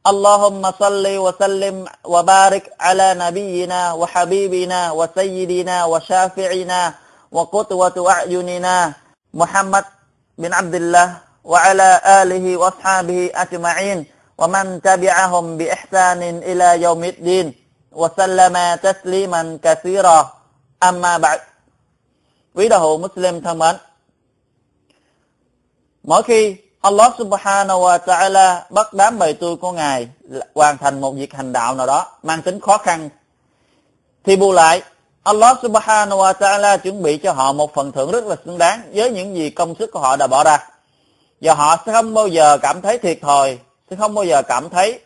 اللهم صل وسلم وبارك على نبينا وحبيبنا وسيدنا وشافعنا وقدوة أعيننا محمد بن عبد الله وعلى آله وأصحابه أجمعين ومن تبعهم بإحسان إلى يوم الدين وسلم تسليما كثيرا. أما بعد. Quý đạo hữu Muslim Mỗi khi Allah subhanahu wa ta'ala bắt đám bầy tôi của Ngài hoàn thành một việc hành đạo nào đó mang tính khó khăn. Thì bù lại, Allah subhanahu wa ta'ala chuẩn bị cho họ một phần thưởng rất là xứng đáng với những gì công sức của họ đã bỏ ra. Và họ sẽ không bao giờ cảm thấy thiệt thòi, sẽ không bao giờ cảm thấy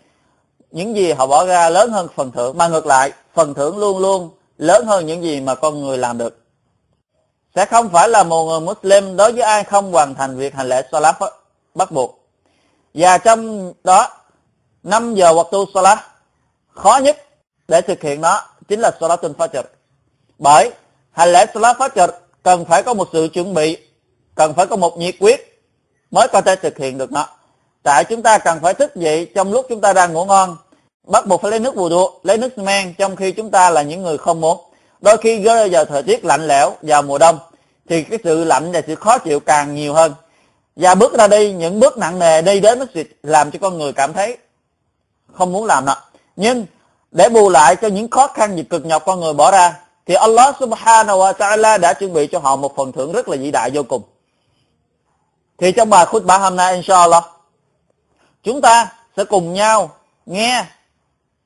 những gì họ bỏ ra lớn hơn phần thưởng, mà ngược lại, phần thưởng luôn luôn lớn hơn những gì mà con người làm được. Sẽ không phải là một người Muslim đối với ai không hoàn thành việc hành lễ Salat bắt buộc. Và trong đó 5 giờ hoặc tu Salat, khó nhất để thực hiện nó chính là Salatul Fajr. Bởi hành lễ Salat Fajr cần phải có một sự chuẩn bị, cần phải có một nhiệt quyết mới có thể thực hiện được nó. Tại chúng ta cần phải thức dậy trong lúc chúng ta đang ngủ ngon, bắt buộc phải lấy nước bù đua lấy nước men trong khi chúng ta là những người không muốn. Đôi khi rơi vào thời tiết lạnh lẽo vào mùa đông, thì cái sự lạnh và sự khó chịu càng nhiều hơn và bước ra đi, những bước nặng nề đi đến nó làm cho con người cảm thấy không muốn làm nữa nhưng để bù lại cho những khó khăn và cực nhọc con người bỏ ra, thì Allah subhanahu wa ta'ala đã chuẩn bị cho họ một phần thưởng rất là vĩ đại vô cùng thì trong bài khutbah hôm nay, inshallah, chúng ta sẽ cùng nhau nghe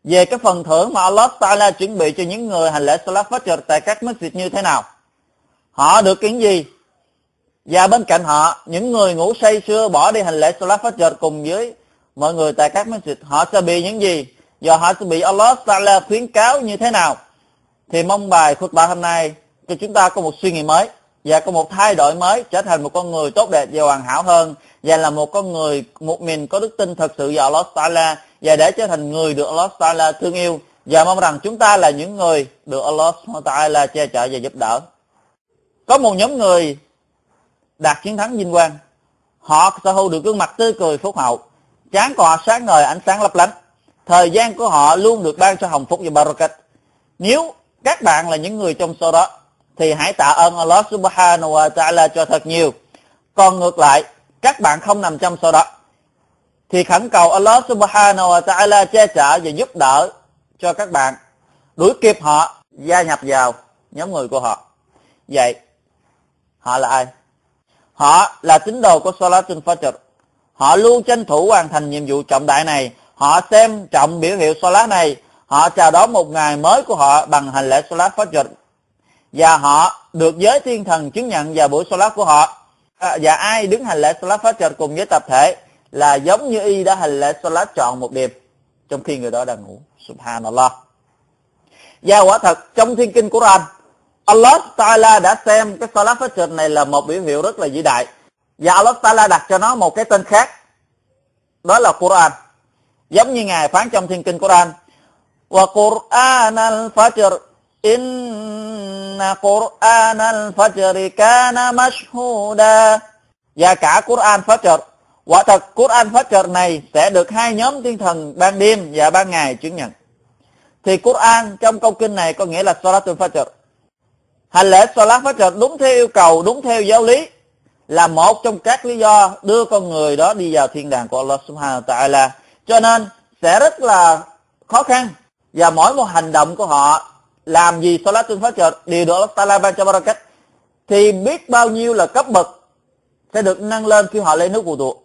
về cái phần thưởng mà Allah Ta'ala chuẩn bị cho những người hành lễ Salat Fajr tại các masjid như thế nào. Họ được những gì? Và bên cạnh họ, những người ngủ say xưa bỏ đi hành lễ Salat Fajr cùng với mọi người tại các masjid, họ sẽ bị những gì? Và họ sẽ bị Allah Ta'ala khuyến cáo như thế nào? Thì mong bài khutbah hôm nay cho chúng ta có một suy nghĩ mới và có một thay đổi mới trở thành một con người tốt đẹp và hoàn hảo hơn và là một con người một mình có đức tin thật sự vào Allah Ta'ala và để trở thành người được Allah Ta'ala thương yêu và mong rằng chúng ta là những người được Allah Ta'ala che chở và giúp đỡ. Có một nhóm người đạt chiến thắng vinh quang, họ sở hữu được gương mặt tươi cười phúc hậu, trán của họ sáng ngời ánh sáng lấp lánh, thời gian của họ luôn được ban cho hồng phúc và barakat. Nếu các bạn là những người trong số đó thì hãy tạ ơn Allah Subhanahu wa Ta'ala cho thật nhiều. Còn ngược lại, các bạn không nằm trong số đó thì khẩn cầu Allah Subhanahu wa Ta'ala che chở và giúp đỡ cho các bạn đuổi kịp họ gia nhập vào nhóm người của họ. Vậy họ là ai? Họ là tín đồ của Salatul Fajr. Họ luôn tranh thủ hoàn thành nhiệm vụ trọng đại này. Họ xem trọng biểu hiệu Salat này. Họ chào đón một ngày mới của họ bằng hành lễ Salat Fajr. Và họ được giới thiên thần chứng nhận vào buổi Salat của họ. À, và ai đứng hành lễ Salat Fajr cùng với tập thể là giống như y đã hành lễ salat tròn một đêm, trong khi người đó đang ngủ subhanallah và quả thật, trong thiên kinh Quran Allah Ta'ala đã xem cái salat fajr này là một biểu hiệu rất là vĩ đại. Và Allah Ta'ala đặt cho nó một cái tên khác. Đó là Quran. Giống như ngài phán trong thiên kinh Quran. Wa Quran al-fajr inna Quran al-fajr kana mashhuda. Và cả Quran Fajr. Quả thật, Quran Fajr này sẽ được hai nhóm thiên thần ban đêm và ban ngày chứng nhận. Thì Quran trong câu kinh này có nghĩa là Salatul Fajr. Hành lễ Salat phát Fajr đúng theo yêu cầu, đúng theo giáo lý là một trong các lý do đưa con người đó đi vào thiên đàng của Allah Subhanahu wa Ta'ala. Cho nên sẽ rất là khó khăn và mỗi một hành động của họ làm gì Salatul Fajr đều được Allah Ta'ala ban cho barakat thì biết bao nhiêu là cấp bậc sẽ được nâng lên khi họ lấy nước vụ tụ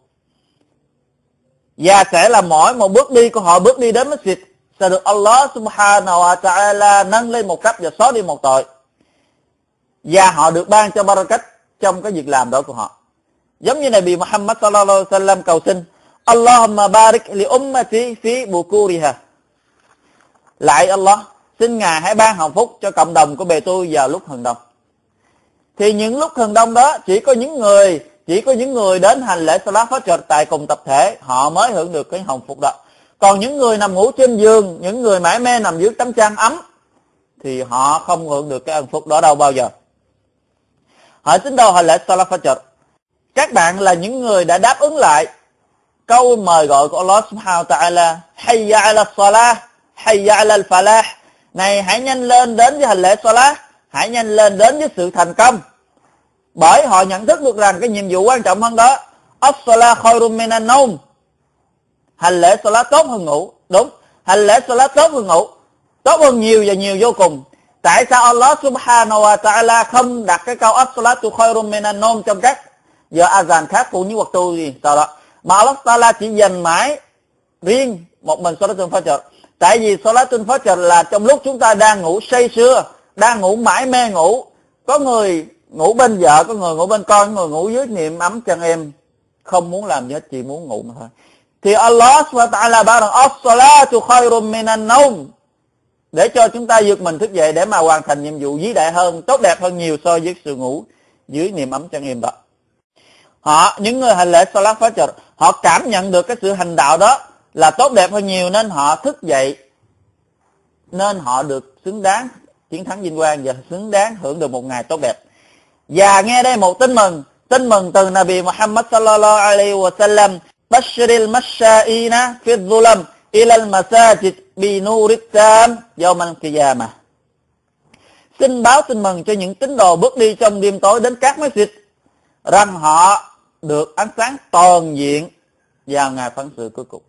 và sẽ là mỗi một bước đi của họ bước đi đến masjid sẽ được Allah subhanahu wa ta'ala nâng lên một cấp và xóa đi một tội và họ được ban cho barakat trong cái việc làm đó của họ. Giống như này bị Muhammad sallallahu alaihi wasallam cầu xin, Allahumma barik li ummati fi bukuriha. Lại Allah, xin ngài hãy ban hồng phúc cho cộng đồng của bề tôi vào lúc hừng đông. Thì những lúc hừng đông đó, chỉ có những người, chỉ có những người đến hành lễ Salat Fajr tại cùng tập thể, họ mới hưởng được cái hồng phúc đó. Còn những người nằm ngủ trên giường, những người mãi mê nằm dưới tấm chăn ấm, thì họ không hưởng được cái ân phúc đó đâu bao giờ hỏi tín đồ hành lễ Salat Fajr các bạn là những người đã đáp ứng lại câu mời gọi của Allah Subhanahu wa Ta'ala. Hayya ala salah, hayya ala falah này, hãy nhanh lên đến với hành lễ salat hãy nhanh lên đến với sự thành công. Bởi họ nhận thức được rằng cái nhiệm vụ quan trọng hơn đó, as-salah khairum minan nawm hành lễ salat tốt hơn ngủ. Đúng, hành lễ salat tốt hơn ngủ. Tốt hơn nhiều và nhiều vô cùng tại sao Allah subhanahu wa ta'ala không đặt cái câu as-salatu khairun minan nom trong các giờ azan khác cũng như waktu gì? Sao đó? Mà Allah Taala chỉ dành mãi riêng một mình Salatul Fajr. Tại vì Salatul Fajr là trong lúc chúng ta đang ngủ say sưa, đang ngủ mãi mê ngủ. Có người ngủ bên vợ, có người ngủ bên con, có người ngủ dưới niệm ấm chân em. Không muốn làm gì hết, chỉ muốn ngủ mà thôi. Thì Allah Subhanahu wa ta'ala bảo rằng, as-salatu khairun minan nom để cho chúng ta vượt mình thức dậy để mà hoàn thành nhiệm vụ vĩ đại hơn, tốt đẹp hơn nhiều so với sự ngủ dưới niềm ấm chân em đó. Họ, những người hành lễ Salat Fajr, họ cảm nhận được cái sự hành đạo đó là tốt đẹp hơn nhiều nên họ thức dậy, nên họ được xứng đáng, chiến thắng vinh quang và xứng đáng hưởng được một ngày tốt đẹp. Và nghe đây một tin mừng tin mừng từ Nabi Muhammad sallallahu alaihi wa sallam bashiril mashaina fi dhulam ilal masajid bi nurit tam yawmal qiyamah. xin báo tin mừng cho những tín đồ bước đi trong đêm tối đến các masjid, rằng họ được ánh sáng toàn diện vào ngày phán xử cuối cùng.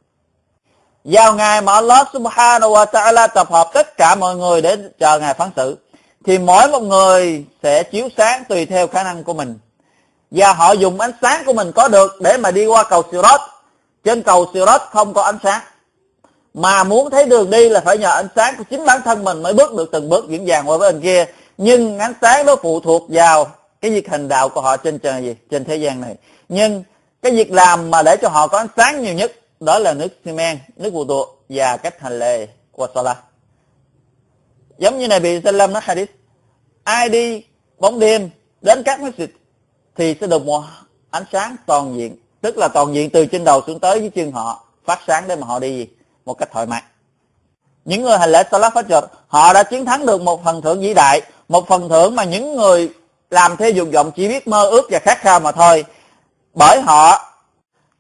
Vào ngày mà Allah subhanahu wa ta'ala tập hợp tất cả mọi người để chờ ngày phán xử, thì mỗi một người sẽ chiếu sáng tùy theo khả năng của mình. Và họ dùng ánh sáng của mình có được để mà đi qua cầu Sirat. Trên cầu Sirat không có ánh sáng. Mà muốn thấy đường đi là phải nhờ ánh sáng của chính bản thân mình mới bước được từng bước vững vàng qua với bên kia. Nhưng ánh sáng đó phụ thuộc vào cái việc hành đạo của họ trên trời gì trên thế gian này. Nhưng cái việc làm mà để cho họ có ánh sáng nhiều nhất, đó là nước xi men, nước vụ tụ và cách hành lễ của Salah giống như này bị Sallam nói hadith, ai đi bóng đêm đến các masjid thì sẽ được một ánh sáng toàn diện, tức là toàn diện từ trên đầu xuống tới dưới chân họ, phát sáng để mà họ đi. gì một cách thoải mái. Những người hành lễ Salat Fajr, họ đã chiến thắng được một phần thưởng vĩ đại, một phần thưởng mà những người làm theo dục vọng chỉ biết mơ ước và khát khao mà thôi. Bởi họ,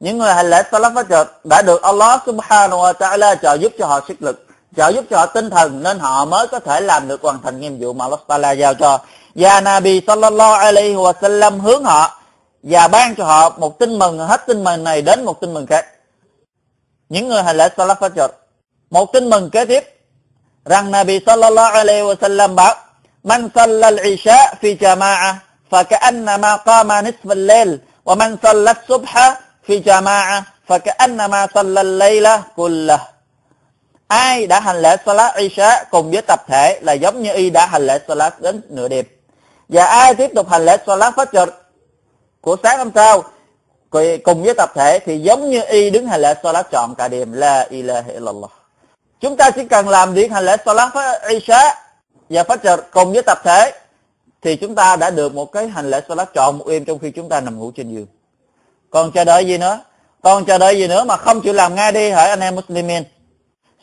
những người hành lễ Salat Fajr đã được Allah Subhanahu wa Ta'ala trợ giúp cho họ sức lực, trợ giúp cho họ tinh thần, nên họ mới có thể làm được hoàn thành nhiệm vụ mà Allah Ta'ala giao cho. Và Nabi Sallallahu Alaihi Wa Sallam hướng họ và ban cho họ một tin mừng, hết tin mừng này đến một tin mừng khác những người hành lễ Salat Fajr. Một tin mừng kế tiếp rằng Nabi sallallahu alaihi wasallam bảo: "Man salla al-isha fi jama'a faka'annama qama nisf al-layl wa man salla as-subha fi jama'a faka'annama salla al-layla kullah." Ai đã hành lễ Salat Isha cùng với tập thể là giống như y đã hành lễ Salat đến nửa đêm. Và ai tiếp tục hành lễ Salat Fajr của sáng hôm sau cùng với tập thể thì giống như y đứng hành lễ Salat chọn cả đêm la ilaha illallah chúng ta chỉ cần làm việc hành lễ Salat Isha và Fajr cùng với tập thể thì chúng ta đã được một cái hành lễ salat trọn một đêm trong khi chúng ta nằm ngủ trên giường. Còn chờ đợi gì nữa? Còn chờ đợi gì nữa mà không chịu làm ngay đi hỡi anh em Muslimin.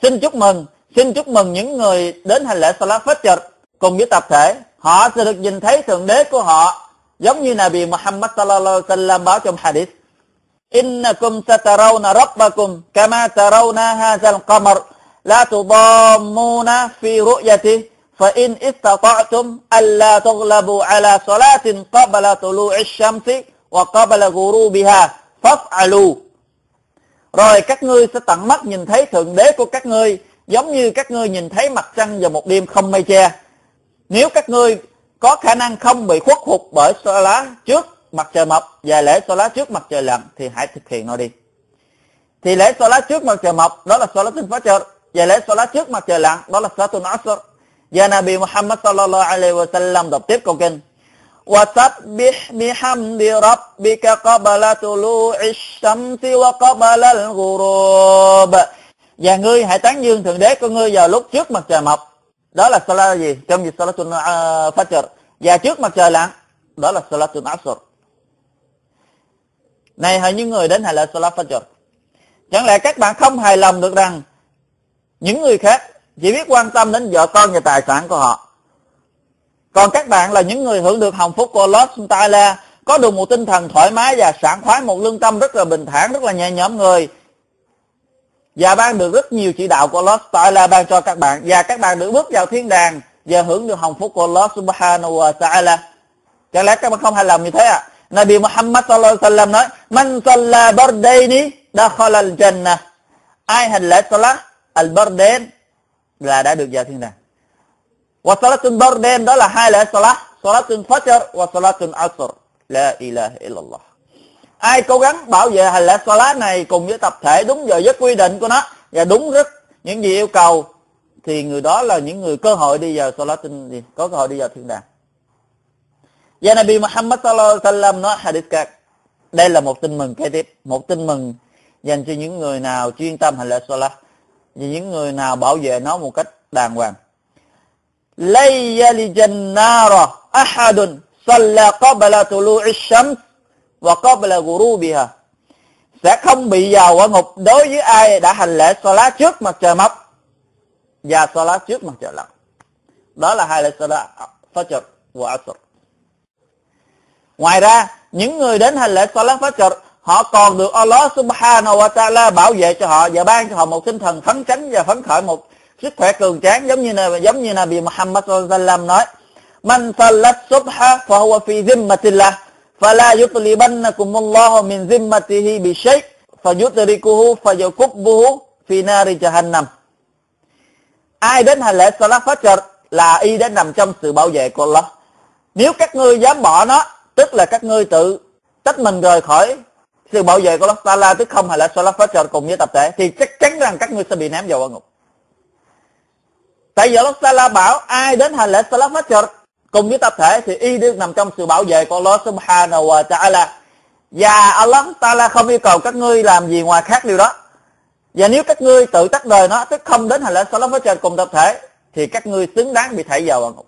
Xin chúc mừng, xin chúc mừng những người đến hành lễ salat Fajr cùng với tập thể. Họ sẽ được nhìn thấy thượng đế của họ giống như Nabi Muhammad sallallahu alaihi wasallam báo trong hadith. Innakum satarawna rabbakum kama tarawna hadzal qamar la tudammuna fi ru'yatihi فإن استطعتم ألا تغلبوا على صلاة قبل طلوع الشمس وقبل غروبها فافعلوا rồi các ngươi sẽ tận mắt nhìn thấy thượng đế của các ngươi giống như các ngươi nhìn thấy mặt trăng vào một đêm không mây che nếu các ngươi có khả năng không bị khuất phục bởi xô lá trước mặt trời mọc và lễ xô lá trước mặt trời lặn thì hãy thực hiện nó đi thì lễ xô lá trước mặt trời mọc đó là xô lá tinh phá trời và lễ xô lá trước mặt trời lặn đó là salatul asr và Nabi Muhammad sallallahu alaihi wasallam đọc tiếp câu kinh وَسَبِّحْ بِحَمْدِ رَبِّكَ قَبْلَ طُلُوعِ الشَّمْسِ وَقَبْلَ الْغُرُوبِ Và ngươi hãy tán dương Thượng Đế của ngươi vào lúc trước mặt trời mọc đó là salat gì trong dịch salatul uh, fajr và trước mặt trời lặn đó là salatul asr này, hỡi những người đến hay là salat fajr chẳng lẽ các bạn không hài lòng được rằng những người khác chỉ biết quan tâm đến vợ con và tài sản của họ? Còn các bạn là những người hưởng được hồng phúc của Allah Ta'ala có được một tinh thần thoải mái và sảng khoái, một lương tâm rất là bình thản, rất là nhẹ nhõm người. Và ban được rất nhiều chỉ đạo của Allah Ta'ala ban cho các bạn. Và các bạn được bước vào thiên đàng và hưởng được hồng phúc của Allah Subhanahu wa Ta'ala chẳng lẽ các bạn không hài lòng như thế à Nabi Muhammad sallallahu alaihi wasallam nói, man salla bardaini dakhala al-jannah. Ai hành lễ salat, al-bardain là đã được vào thiên đàng. Wa salatun bardain, đó là hai lễ salat, salatun fajr và salatun asr. La ilaha illallah. Ai cố gắng bảo vệ hành lễ salat này cùng với tập thể đúng giờ giấc quy định của nó và đúng rất những gì yêu cầu, thì người đó là những người cơ hội đi vào salatun có cơ hội đi vào thiên đàng và Nabi Muhammad sallallahu alaihi wasallam nói hadith khác. Đây là một tin mừng kế tiếp, một tin mừng dành cho những người nào chuyên tâm hành lễ salat và những người nào bảo vệ nó một cách đàng hoàng. Lay yalijan nara ahadun salla qabla tulu'i shams và qabla ghurubiha. Sẽ không bị vào quả ngục đối với ai đã hành lễ salat trước mặt trời mọc và salat trước mặt trời lặn. Đó là hai lễ salat fajr và asr ngoài ra, những người đến hành lễ salat fajr, họ còn được Allah subhanahu wa ta'ala bảo vệ cho họ và ban cho họ một tinh thần phấn chấn và phấn khởi, một sức khỏe cường tráng, giống như là giống như là bị Muhammad sallallahu nói, man salat subha fa huwa fi zimmatillah, fala yutlibannakum Allah min zimmatihi bi shay fayutrikuhu fayakubbuhu fi nari jahannam. Ai đến hành lễ salat fajr là y đến nằm trong sự bảo vệ của Allah. Nếu các ngươi dám bỏ nó tức là các ngươi tự tách mình rời khỏi sự bảo vệ của Allah Taala tức không hay là Salah fajr cùng với tập thể, thì chắc chắn rằng các ngươi sẽ bị ném vào quả ngục. Tại vì Allah Taala bảo ai đến hành lễ Salah fajr cùng với tập thể thì y được nằm trong sự bảo vệ của Allah Subhanahu wa Taala. Và Allah Taala không yêu cầu các ngươi làm gì ngoài khác điều đó. Và nếu các ngươi tự tách rời nó, tức không đến hành lễ Salah fajr cùng tập thể, thì các ngươi xứng đáng bị thảy vào quả ngục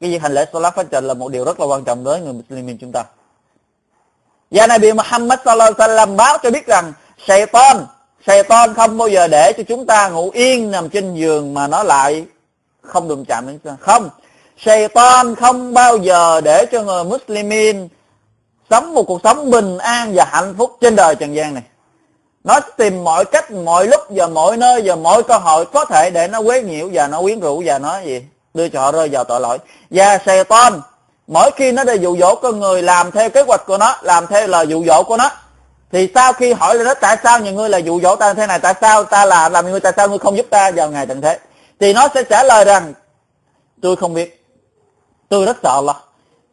cái việc hành lễ salat phát trần là một điều rất là quan trọng đối với người Muslim chúng ta và Nabi Muhammad sallallahu alaihi wasallam báo cho biết rằng Satan, Satan không bao giờ để cho chúng ta ngủ yên nằm trên giường mà nó lại không đụng chạm đến chúng ta. Không. Satan không bao giờ để cho người Muslimin sống một cuộc sống bình an và hạnh phúc trên đời trần gian này. Nó tìm mọi cách, mọi lúc và mọi nơi và mọi cơ hội có thể để nó quấy nhiễu và nó quyến rũ và nó gì đưa cho họ rơi vào tội lỗi. Và Satan, mỗi khi nó đi dụ dỗ con người làm theo kế hoạch của nó, làm theo lời dụ dỗ của nó, thì sau khi hỏi nó, tại sao những người là dụ dỗ ta như thế này? Tại sao ta là, làm người, tại sao ngươi không giúp ta vào ngày tận thế? Thì nó sẽ trả lời rằng, tôi không biết. Tôi rất sợ là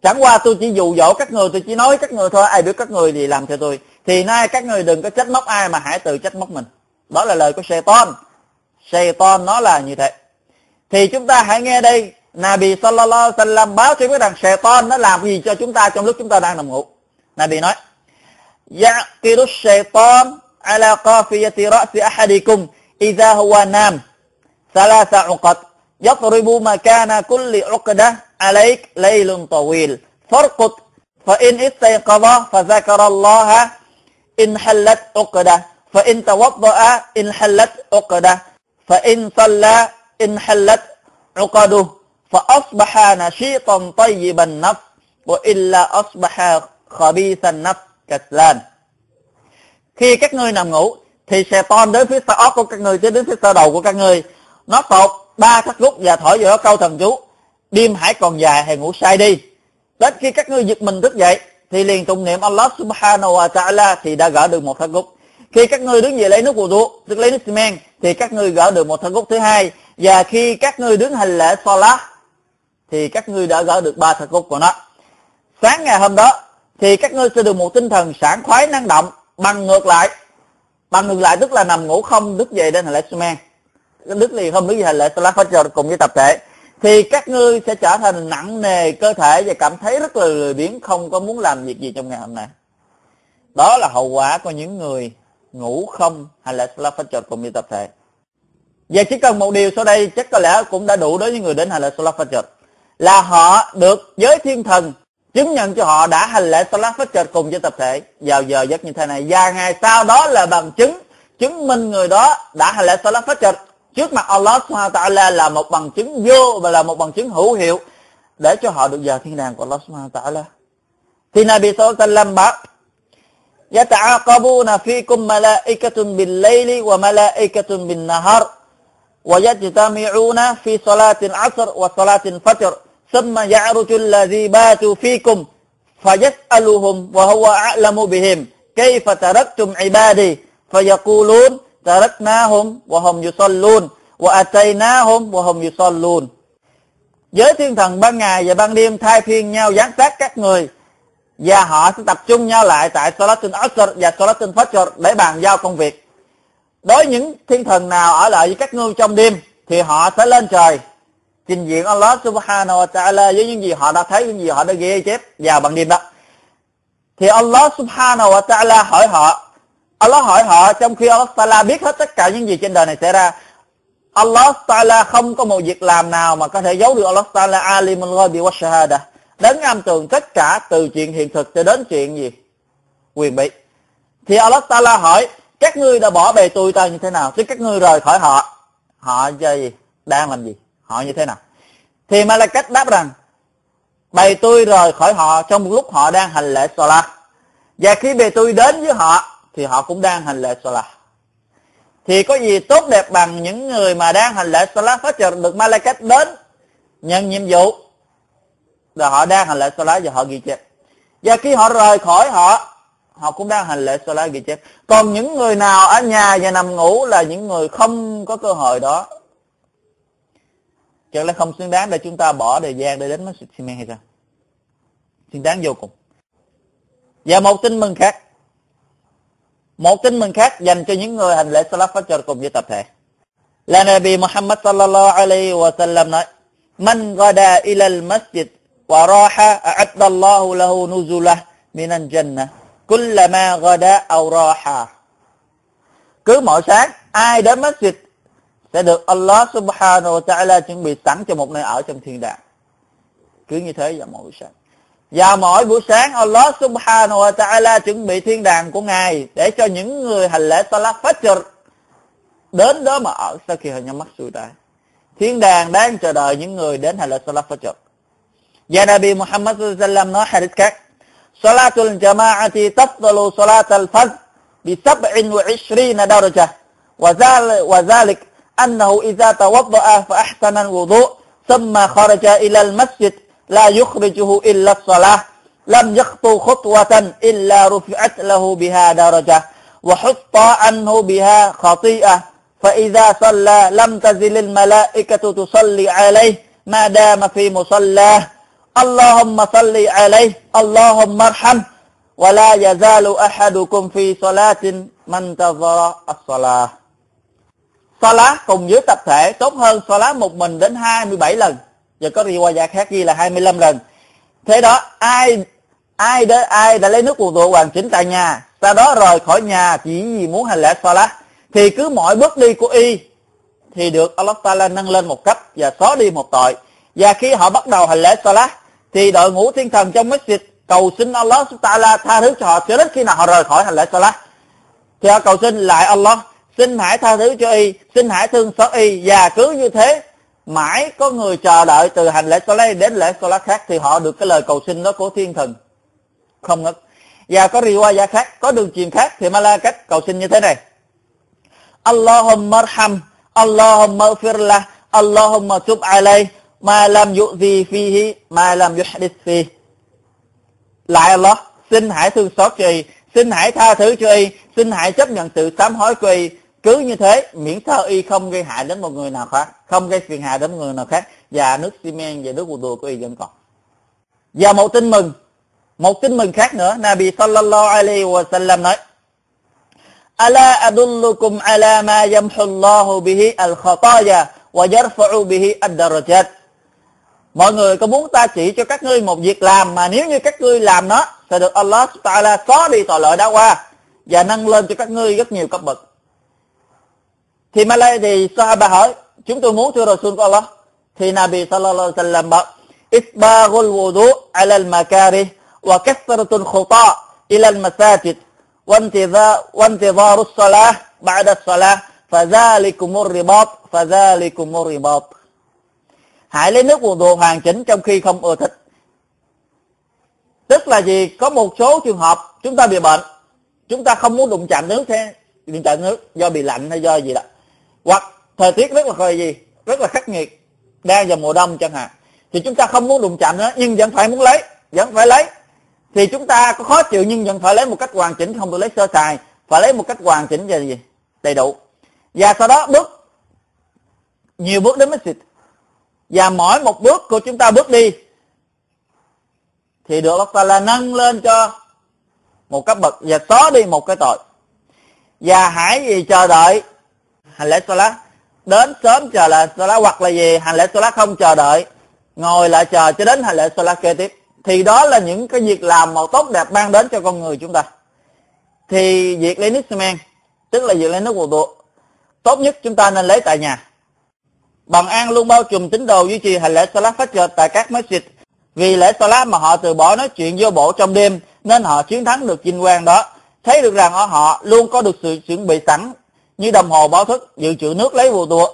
chẳng qua tôi chỉ dụ dỗ các người, tôi chỉ nói các người thôi. Ai biết các người thì làm theo tôi. Thì nay các người đừng có trách móc ai mà hãy tự trách móc mình. Đó là lời của Satan. Satan nó là như thế thì chúng ta hãy nghe đây. Nabi sallallahu alaihi wasallam báo cho biết rằng Satan nó làm gì cho chúng ta trong lúc chúng ta đang nằm ngủ. Nabi nói: "Yaqiru shaytan ala qafiyati ra'si ahadikum idha huwa nam thalatha uqat yatribu makana kulli 'uqdah 'alayk laylun tawil. Farqut, fa in istayqadha fa dhakara Allah in halat 'uqdah. Fa in tawadda'a in halat 'uqdah. Fa in salla inhallat uqadu fa asbaha nashitan tayyiban nafs wa illa asbaha khabithan nafs kaslan khi các ngươi nằm ngủ, thì sẽ toan đến phía sau óc của các ngươi đến phía sau đầu của các ngươi nó tột ba các rút và thổi vào đó câu thần chú, đêm hãy còn dài hãy ngủ say đi. Đến khi các ngươi giật mình thức dậy, thì liền tụng niệm Allah subhanahu wa ta'ala thì đã gỡ được một thắt gút khi các ngươi đứng dậy lấy nước của ruột, tức lấy nước xi men, thì các ngươi gỡ được một thắt gút thứ hai và khi các ngươi đứng hành lễ salat, thì các ngươi đã gỡ được ba thật gốc của nó. Sáng ngày hôm đó, thì các ngươi sẽ được một tinh thần sảng khoái năng động, bằng ngược lại. Bằng ngược lại tức là nằm ngủ không đứt dậy đến hành lễ sumen đứt liền không đứt hành lễ salat fajr cùng với tập thể. Thì các ngươi sẽ trở thành nặng nề cơ thể và cảm thấy rất là lười biếng, không có muốn làm việc gì trong ngày hôm nay. Đó là hậu quả của những người ngủ không hành lễ salat fajr cùng với tập thể Và chỉ cần một điều sau đây chắc có lẽ cũng đã đủ đối với người đến hành lễ Salat Fajr. Là họ được giới thiên thần chứng nhận cho họ đã hành lễ Salat Fajr cùng với tập thể vào giờ giấc như thế này. Và ngày sau đó là bằng chứng chứng minh người đó đã hành lễ Salat Fajr trước mặt Allah Subhanahu wa ta'ala là một bằng chứng vô và là một bằng chứng hữu hiệu để cho họ được vào thiên đàng của Allah Subhanahu wa ta'ala. Thì Nabi sallallahu alaihi wasallam bảo يتعاقبون فيكم ملائكة بالليل وملائكة بالنهار ويجتمعون في صلاة العصر وصلاة الفجر ثم يعرج الذي باتوا فيكم فيسألهم وهو أعلم بهم كيف تركتم عبادي فيقولون تركناهم وهم يصلون وأتيناهم وهم يصلون Giới thiên thần ban ngày và ban đêm thay phiên nhau giám sát các người và họ sẽ tập trung nhau lại tại Salatul Asr và Salatul Fajr để bàn giao công việc. Đối những thiên thần nào ở lại với các ngươi trong đêm thì họ sẽ lên trời trình diện Allah Subhanahu wa Ta'ala với những gì họ đã thấy, những gì họ đã ghi chép vào bằng đêm đó. Thì Allah Subhanahu wa Ta'ala hỏi họ Allah hỏi họ trong khi Allah Ta'ala biết hết tất cả những gì trên đời này xảy ra. Allah Ta'ala không có một việc làm nào mà có thể giấu được Allah Ta'ala alimul ghaibi wa shahada đến âm tường tất cả từ chuyện hiện thực cho đến chuyện gì quyền bị thì Allah Taala hỏi các ngươi đã bỏ bề tôi ta như thế nào? Tức các ngươi rời khỏi họ họ gì? Đang làm gì? Họ như thế nào? Thì Malaikat đáp rằng, bề tôi rời khỏi họ trong một lúc họ đang hành lễ Salat. Và khi bề tôi đến với họ, thì họ cũng đang hành lễ Salat. Thì có gì tốt đẹp bằng những người mà đang hành lễ Salat phát trợ được Malaikat đến nhận nhiệm vụ? Là họ đang hành lễ salat và họ ghi chép. Và khi họ rời khỏi họ họ cũng đang hành lễ salat ghi chép còn những người nào ở nhà và nằm ngủ là những người không có cơ hội đó. Chẳng lẽ không xứng đáng để chúng ta bỏ thời gian để đến Masjid Simen hay sao? Xứng đáng vô cùng. Và một tin mừng khác. Một tin mừng khác dành cho những người hành lễ Salat Fajr cùng với tập thể. Là Nabi Muhammad sallallahu alaihi wa sallam nói, Man gada ila al-masjid wa raha a'adda Allahu lahu nuzulah minan jannah kullama ghada aw raha. Cứ mỗi sáng, ai đến masjid sẽ được Allah subhanahu wa ta'ala chuẩn bị sẵn cho một nơi ở trong thiên đàng. Cứ như thế vào mỗi buổi sáng. Và mỗi buổi sáng, Allah subhanahu wa ta'ala chuẩn bị thiên đàng của Ngài để cho những người hành lễ Salat Fajr đến đó mà ở sau khi họ nhắm mắt xuôi tay. Thiên đàng đang chờ đợi những người đến hành lễ Salat Fajr. Và Nabi Muhammad sallallahu alaihi wasallam nói hadith khác Salatul jama'ati tafdalu salatal fajr bi 27 درجة. وذلك أنه إذا توضأ فأحسن الوضوء ثم خرج إلى المسجد لا يخرجه إلا الصلاة. لم يخطو خطوة إلا رفعت له بها درجة. وحط عنه بها خطيئة. فإذا صلى لم تزل الملائكة تصلي عليه ما دام في مصلاه. Allahumma salli alayhi, Allahumma arham, wa la yazalu ahadukum fi salatin man tazara as-salah. Salah cùng với tập thể tốt hơn salah một mình đến 27 lần. Và có riwayat khác ghi là 25 lần. Thế đó, ai ai đã, ai đã lấy nước cuộc tụ hoàn chỉnh tại nhà, sau đó rời khỏi nhà chỉ vì muốn hành lễ salah, thì cứ mỗi bước đi của y thì được Allah Ta'ala nâng lên một cấp và xóa đi một tội. Và khi họ bắt đầu hành lễ Salah thì đội ngũ thiên thần trong masjid cầu xin Allah Taala tha thứ cho họ cho đến khi nào họ rời khỏi hành lễ salat. Thì họ cầu xin lại Allah, xin hãy tha thứ cho y, xin hãy thương xót y và cứ như thế, mãi có người chờ đợi từ hành lễ salat đến lễ salat khác thì họ được cái lời cầu xin đó của thiên thần. Không ngất. Và có riwayat khác, có đường truyền khác thì malaikat cầu xin như thế này. Allahumma arham, Allahumma firla Allahumma tub alay ma lam yu'zi fihi, ma lam yuhdith fihi. Lại Allah, xin hãy thương xót cho y, xin hãy tha thứ cho y, xin hãy chấp nhận sự sám hối của y. Cứ như thế, miễn sao y không gây hại đến một người nào khác, không gây phiền hà đến một người nào khác. Và nước xi men và nước wudu của y vẫn còn. Và một tin mừng, một tin mừng khác nữa, Nabi sallallahu alaihi wa sallam nói, Ala adullukum ala ma yamhu Allahu bihi al-khataya wa yarfa'u bihi ad-darajat mọi người có muốn ta chỉ cho các ngươi một việc làm mà nếu như các ngươi làm nó sẽ được Allah Ta'ala có đi tội lợi đã qua và nâng lên cho các ngươi rất nhiều cấp bậc. Thì Malay thì Sahaba hỏi, chúng tôi muốn thưa Rasul của Allah. Thì Nabi Sallallahu Alaihi Wasallam bảo, Isbaghul wudu ala al-makari wa kathratul khuta ila al-masajid wa intidharu as-salah ba'da as-salah fadhalikumur ribat fadhalikumur ribat hãy lấy nước wudu hoàn chỉnh trong khi không ưa thích. Tức là gì? Có một số trường hợp chúng ta bị bệnh, chúng ta không muốn đụng chạm nước thế, đụng chạm nước do bị lạnh hay do gì đó. Hoặc thời tiết rất là khơi gì, rất là khắc nghiệt đang vào mùa đông chẳng hạn, thì chúng ta không muốn đụng chạm nữa, nhưng vẫn phải muốn lấy, vẫn phải lấy. Thì chúng ta có khó chịu nhưng vẫn phải lấy một cách hoàn chỉnh, không được lấy sơ sài, phải lấy một cách hoàn chỉnh và gì? Đầy đủ. Và sau đó bước, nhiều bước đến masjid và mỗi một bước của chúng ta bước đi, thì được Allah Taala nâng lên cho một cấp bậc và xóa đi một cái tội. Và hãy gì chờ đợi hành lễ salat đến sớm chờ lại salat hoặc là gì, hành lễ salat không chờ đợi, ngồi lại chờ cho đến hành lễ salat kế tiếp. Thì đó là những cái việc làm màu tốt đẹp mang đến cho con người chúng ta. Thì việc lấy nước semen tức là việc lấy nước wudu tốt nhất chúng ta nên lấy tại nhà bằng an luôn bao trùm tín đồ duy trì hành lễ salat phát tại các masjid. Vì lễ salat mà họ từ bỏ nói chuyện vô bộ trong đêm, nên họ chiến thắng được vinh quang đó. Thấy được rằng ở họ luôn có được sự chuẩn bị sẵn, như đồng hồ báo thức, dự trữ nước lấy vụ tụa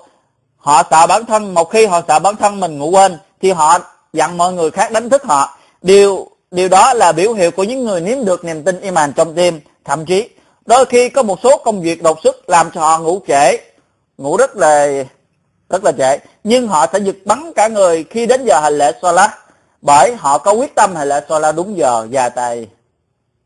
họ sợ bản thân, một khi họ sợ bản thân mình ngủ quên, thì họ dặn mọi người khác đánh thức họ. Điều điều đó là biểu hiệu của những người nếm được niềm tin iman trong tim thậm chí, đôi khi có một số công việc đột xuất làm cho họ ngủ trễ, ngủ rất là rất là trễ. Nhưng họ sẽ giật bắn cả người khi đến giờ hành lễ salat bởi họ có quyết tâm hành lễ salat đúng giờ và tại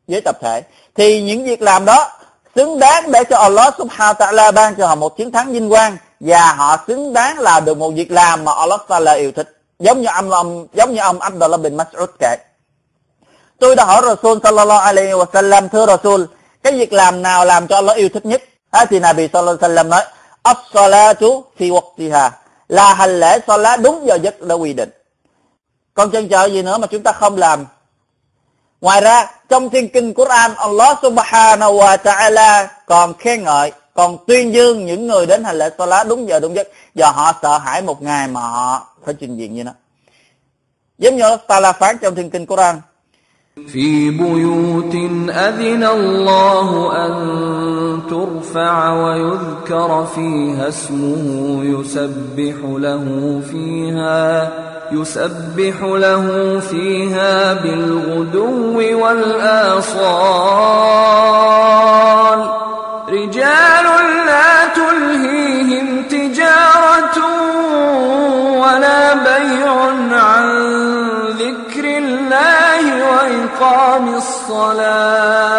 với tập thể. Thì những việc làm đó xứng đáng để cho Allah subhanahu ta'ala ban cho họ một chiến thắng vinh quang và họ xứng đáng làm được một việc làm mà Allah ta'ala yêu thích. Giống như ông, ông giống như ông Abdullah bin Mas'ud kể. Tôi đã hỏi Rasul sallallahu alaihi wa sallam thưa Rasul cái việc làm nào làm cho Allah yêu thích nhất? À, thì Nabi sallallahu alaihi wa sallam nói as-salatu fi waqtiha. Là hành lễ salat đúng giờ giấc đã quy định. Còn chân chờ gì nữa mà chúng ta không làm? Ngoài ra, trong thiên kinh Quran, Allah subhanahu wa ta'ala còn khen ngợi, còn tuyên dương những người đến hành lễ salat đúng giờ, đúng giấc. Do họ sợ hãi một ngày mà họ phải trình diện như nó. Giống như ta la phán trong thiên kinh Quran في بيوت أذن الله أن ترفع ويذكر فيها اسمه يسبح له فيها يسبح له فيها بالغدو والآصال. رجال لا وإقام الصلاة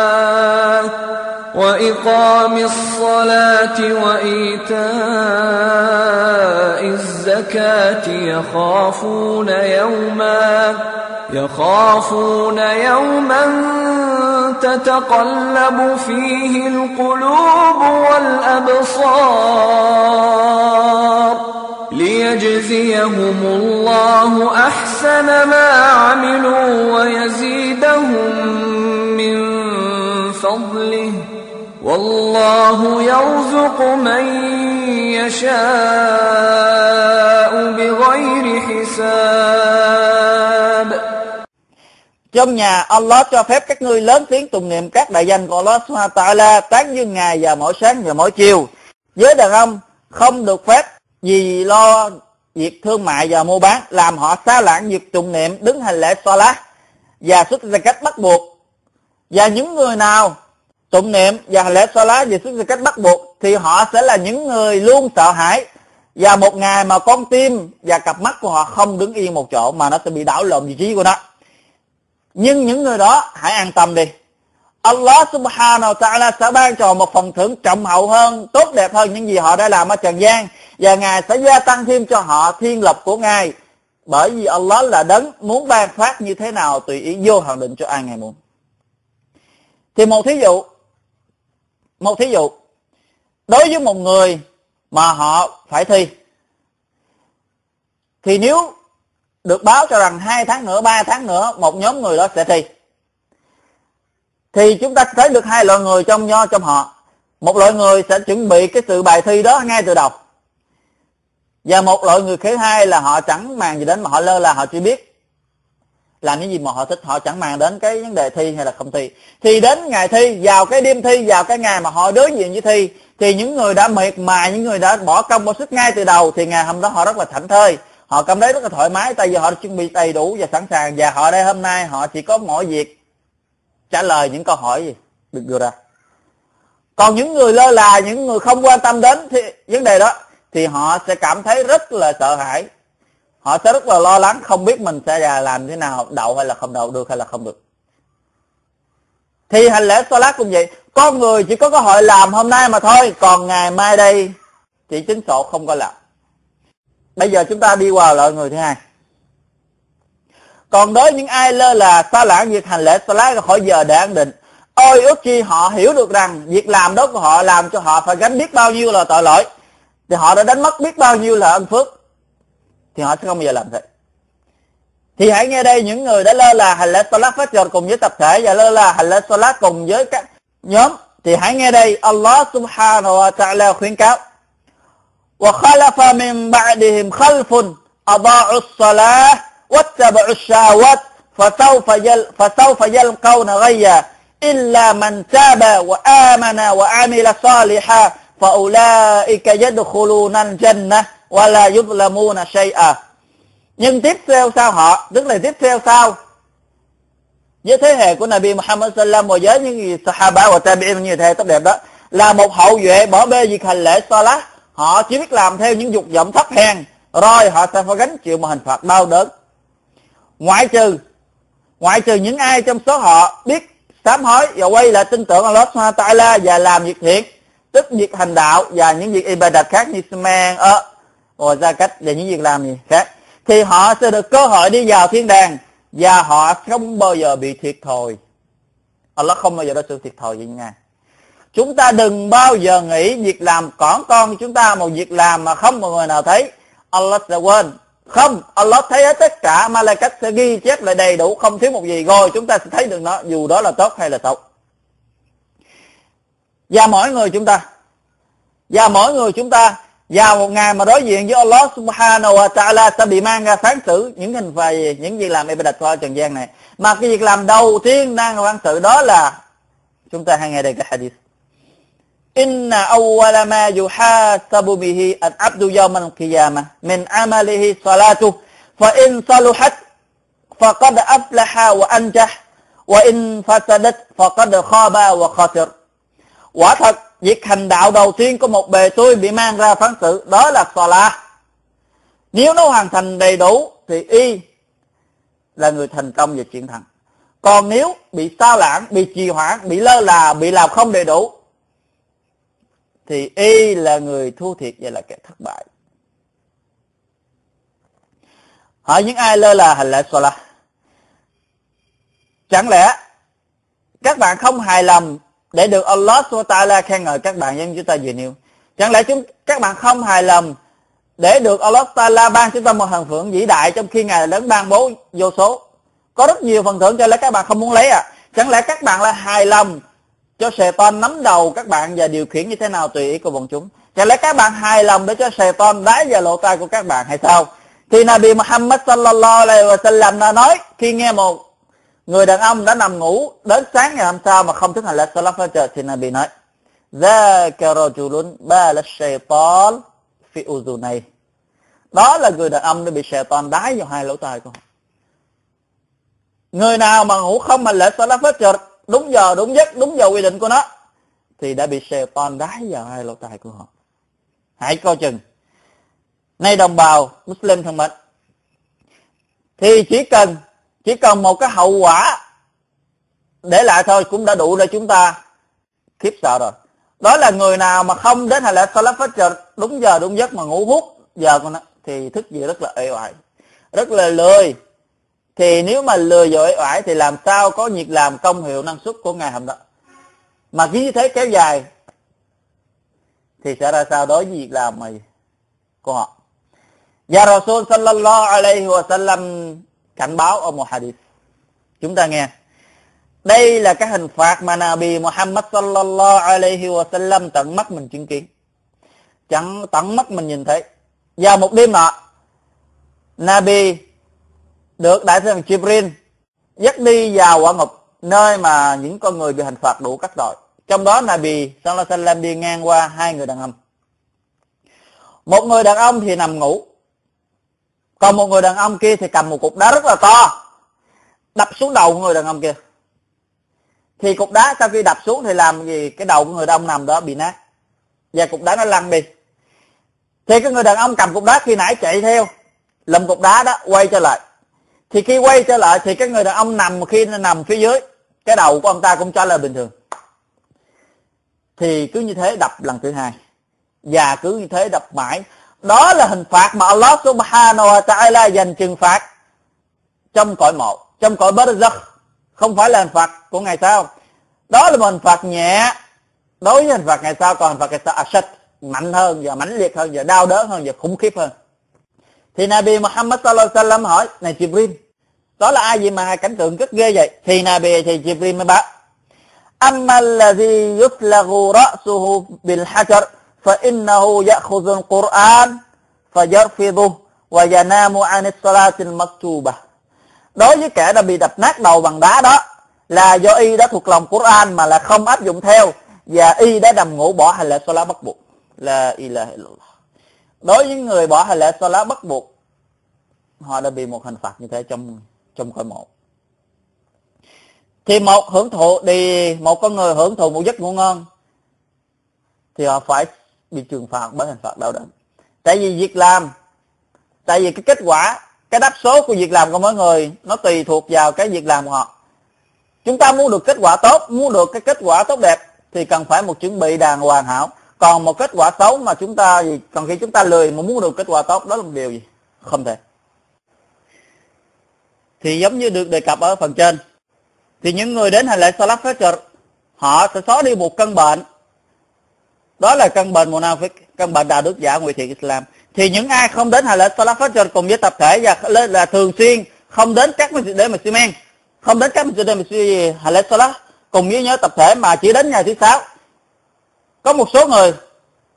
وإقام الصلاة وإيتاء الزكاة يخافون يوما يخافون يوما تتقلب فيه القلوب والأبصار. ليجزيهم الله أحسن ما عملوا ويزيدهم من فضله والله يرزق من يشاء بغير حساب Trong nhà Allah cho phép các ngươi lớn tiếng tụng niệm các đại danh của Allah Subhanahu wa Ta'ala tán dương Ngài vào mỗi sáng và mỗi chiều. Với đàn ông không được phép vì lo việc thương mại và mua bán làm họ xa lãng việc tụng niệm đứng hành lễ salat và xuất ra cách bắt buộc. Và những người nào tụng niệm và hành lễ salat và xuất ra cách bắt buộc thì họ sẽ là những người luôn sợ hãi. Và một ngày mà con tim và cặp mắt của họ không đứng yên một chỗ mà nó sẽ bị đảo lộn vị trí của nó. Nhưng những người đó hãy an tâm đi. Allah subhanahu wa ta'ala sẽ ban cho một phần thưởng trọng hậu hơn, tốt đẹp hơn những gì họ đã làm ở trần gian và Ngài sẽ gia tăng thêm cho họ thiên lập của Ngài. Bởi vì Allah là đấng muốn ban phát như thế nào tùy ý vô hạn định cho ai Ngài muốn. Thì một thí dụ, một thí dụ, đối với một người mà họ phải thi, thì nếu được báo cho rằng hai tháng nữa, ba tháng nữa, một nhóm người đó sẽ thi, thì chúng ta thấy được hai loại người trong nho trong họ. Một loại người sẽ chuẩn bị cái sự bài thi đó ngay từ đầu và một loại người thứ hai là họ chẳng màng gì đến mà họ lơ là, họ chỉ biết làm những gì mà họ thích. Họ chẳng màng đến cái vấn đề thi hay là không thi. Thì đến ngày thi, vào cái đêm thi, vào cái ngày mà họ đối diện với thi, thì những người đã miệt mài, những người đã bỏ công, bỏ sức ngay từ đầu, thì ngày hôm đó họ rất là thảnh thơi. Họ cảm thấy rất là thoải mái, tại vì họ đã chuẩn bị đầy đủ và sẵn sàng. Và họ đây hôm nay họ chỉ có mỗi việc trả lời những câu hỏi gì được đưa ra. Còn những người lơ là, những người không quan tâm đến thì vấn đề đó thì họ sẽ cảm thấy rất là sợ hãi. Họ sẽ rất là lo lắng, không biết mình sẽ làm thế nào, đậu hay là không đậu, được hay là không được. Thì hành lễ Salat cũng vậy. Con người chỉ có cơ hội làm hôm nay mà thôi, còn ngày mai đây, chỉ chính sổ không có làm. Bây giờ chúng ta đi qua loại người thứ hai. Còn đối những ai lơ là xa lãng việc hành lễ Salat khỏi giờ để an định. Ôi, ước chi họ hiểu được rằng việc làm đó của họ làm cho họ phải gánh biết bao nhiêu là tội lỗi thì họ đã đánh mất biết bao nhiêu là ân phước thì họ sẽ không bao giờ làm thế thì hãy nghe đây những người đã lơ là hành lễ salat fajr cùng với tập thể và lơ là hành lễ salat cùng với các nhóm thì hãy nghe đây Allah subhanahu wa ta'ala khuyến cáo wa khalafa min ba'dihim khalfun adaa'u as-salah wattaba'u ash-shahawat فسوف يل فسوف يلقون غيا إلا من تاب وآمن وعمل صالحا فأولئك يدخلون الجنة ولا يظلمون شيئا nhưng tiếp theo sau họ tức là tiếp theo sau với thế hệ của Nabi Muhammad sallam và với những gì Sahaba và Tabi'in như thế tốt đẹp đó là một hậu duệ bỏ bê việc hành lễ Salat họ chỉ biết làm theo những dục vọng thấp hèn rồi họ sẽ phải gánh chịu một hình phạt đau đớn ngoại trừ ngoại trừ những ai trong số họ biết sám hối và quay lại tin tưởng Allah Subhanahu wa ta'ala và làm việc thiện tức việc hành đạo và những việc ibadat khác như semen ớ rồi ra cách và những việc làm gì khác. Thì họ sẽ được cơ hội đi vào thiên đàng và họ không bao giờ bị thiệt thòi. Allah không bao giờ có sự thiệt thòi gì nha chúng ta đừng bao giờ nghĩ việc làm cỏn con chúng ta một việc làm mà không một người nào thấy. Allah sẽ quên. Không, Allah thấy hết tất cả. Mà là cách sẽ ghi chép lại đầy đủ. Không thiếu một gì. Rồi chúng ta sẽ thấy được nó, dù đó là tốt hay là xấu và mỗi người chúng ta. Và mỗi người chúng ta vào một ngày mà đối diện với Allah subhanahu wa ta'ala sẽ bị mang ra phán xử những hình phạt gì những việc làm ibadat qua trần gian này. Mà cái việc làm đầu tiên đang phán xử đó là, chúng ta hay nghe đây cái hadith. Inna awwala ma yuhasabu bihi al-'abdu yawm al-qiyamah min 'amalihi salatu, fa in saluhat faqad aflaha wa anjah, wa in fasadat faqad khaba wa khasir quả thật việc hành đạo đầu tiên của một bề tôi bị mang ra phán xử đó là Salah. Nếu nó hoàn thành đầy đủ thì y là người thành công và chuyện thắng. Còn nếu bị sao lãng, bị trì hoãn, bị lơ là, bị làm không đầy đủ thì y là người thua thiệt và là kẻ thất bại. Hỏi những ai lơ là hành lễ Salah? Chẳng lẽ các bạn không hài lòng để được Allah SWT khen ngợi các bạn nhân chúng ta vừa nêu. Chẳng lẽ chúng, các bạn không hài lòng để được Allah Taala ban chúng ta một phần thưởng vĩ đại trong khi ngài lớn ban bố vô số. Có rất nhiều phần thưởng cho lẽ các bạn không muốn lấy à? Chẳng lẽ các bạn là hài lòng cho sề ton nắm đầu các bạn và điều khiển như thế nào tùy ý của bọn chúng? Chẳng lẽ các bạn hài lòng để cho sề ton đá vào lỗ tai của các bạn hay sao? Thì Nabi Muhammad sallallahu alaihi wa sallam đã nói, khi nghe một người đàn ông đã nằm ngủ, đến sáng ngày hôm sau mà không thức hành lễ salat fajr thì Nabi nói, Zaka rajulun bala shaytan fi uzunay đó là người đàn ông đã bị shaytan đái vào hai lỗ tai của họ. Người nào mà ngủ không hành lễ salat fajr, đúng giờ, đúng giấc, đúng giờ quy định của nó, thì đã bị shaytan đái vào hai lỗ tai của họ. Hãy coi chừng. Nay đồng bào Muslim thân mến, thì chỉ cần chỉ cần một cái hậu quả để lại thôi cũng đã đủ để chúng ta khiếp sợ rồi. Đó là người nào mà không đến hành lễ salat fajr, đúng giờ, đúng giấc mà ngủ hút giờ của nó thì thức dậy rất là ê oải, rất là lười. Thì nếu mà lười và ê oải thì làm sao có nhiệt làm công hiệu năng suất của ngày hôm đó? Mà cứ như thế kéo dài thì sẽ ra sao đối với việc làm mà của họ? Dạ và Rasul sallallahu alaihi wa sallam cảnh báo ở một hadith. Chúng ta nghe. Đây là cái hình phạt mà Nabi Muhammad sallallahu alaihi wa sallam tận mắt mình chứng kiến. Chẳng tận mắt mình nhìn thấy. Vào một đêm nọ, Nabi được đại sư Jibril dắt đi vào quả ngục, nơi mà những con người bị hình phạt đủ các tội. Trong đó, Nabi sallallahu alaihi wa sallam đi ngang qua hai người đàn ông. Một người đàn ông thì nằm ngủ còn một người đàn ông kia thì cầm một cục đá rất là to. Đập xuống đầu của người đàn ông kia. Thì cục đá sau khi đập xuống thì làm gì? Cái đầu của người đàn ông nằm đó bị nát. Và cục đá nó lăn đi. Thì cái người đàn ông cầm cục đá khi nãy chạy theo lầm cục đá đó, quay trở lại. Thì khi quay trở lại thì cái người đàn ông nằm khi nó nằm phía dưới, cái đầu của ông ta cũng trả lời bình thường. Thì cứ như thế đập lần thứ hai. Và cứ như thế đập mãi đó là hình phạt mà Allah subhanahu wa ta'ala dành trừng phạt trong cõi một, trong cõi barzakh. Không phải là hình phạt của ngày sau. Đó là một hình phạt nhẹ. Đối với hình phạt ngày sau còn hình phạt ngày sau asad, mạnh hơn và mãnh liệt hơn và đau đớn hơn và khủng khiếp hơn. Thì Nabi Muhammad sallallahu alaihi wasallam hỏi, này Jibril, đó là ai vậy mà cảnh tượng rất ghê vậy? Thì Nabi, thì Jibril mới bảo, amma alladhi yuflagu ra'suhu bil hajar. فإنه يأخذ القرآن فيرفضه وينام عن الصلاة المكتوبة đối với kẻ đã bị đập nát đầu bằng đá đó là do y đã thuộc lòng Quran mà là không áp dụng theo và y đã nằm ngủ bỏ hành lễ salat bắt buộc là ilaha illallah đối với người bỏ hành lễ salat bắt buộc họ đã bị một hình phạt như thế trong trong cõi mộ thì một hưởng thụ thì một con người hưởng thụ một giấc ngủ ngon thì họ phải bị trừng phạt bởi hình phạt đau đớn tại vì việc làm, tại vì cái kết quả, cái đáp số của việc làm của mỗi người, nó tùy thuộc vào cái việc làm của họ. Chúng ta muốn được kết quả tốt, muốn được cái kết quả tốt đẹp, thì cần phải một chuẩn bị đàng hoàn hảo. Còn một kết quả xấu mà chúng ta gì còn khi chúng ta lười mà muốn được kết quả tốt, đó là một điều gì? Không thể. Thì giống như được đề cập ở phần trên, thì những người đến hành lễ Salat Fajr, họ sẽ xóa đi một căn bệnh đó là căn bệnh Munafik căn bệnh đạo đức giả ngụy thiện Islam. Thì những ai không đến hay lễ Salat Fajr cùng với tập thể và lên là thường xuyên không đến các masjid để mà xi men, không đến các masjid để mà hay lễ Salat, cùng với nhớ tập thể mà chỉ đến ngày thứ sáu. Có một số người,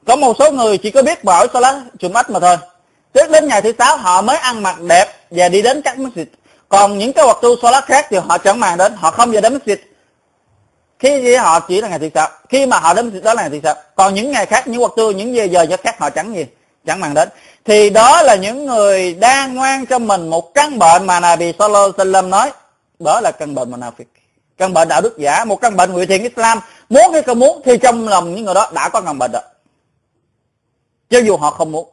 có một số người chỉ có biết bảo Salat Jumat mà thôi. Trước đến ngày thứ sáu, họ mới ăn mặc đẹp và đi đến các masjid. Còn những cái hoạt tu salat khác thì họ chẳng màng đến, họ không về đến masjid khi họ chỉ là ngày thiệt sợ khi mà họ đến đó là ngày thứ sáu còn những ngày khác, những hoạt tư những giờ giờ giấc khác, họ chẳng gì, chẳng màng đến. Thì đó là những người đang ngoan cho mình một căn bệnh mà Nabi sallallahu alaihi wasallam nói. Đó là căn bệnh munafik căn bệnh đạo đức giả, một căn bệnh nguy thiện Islam. Muốn hay không muốn thì trong lòng những người đó đã có căn bệnh đó cho dù họ không muốn.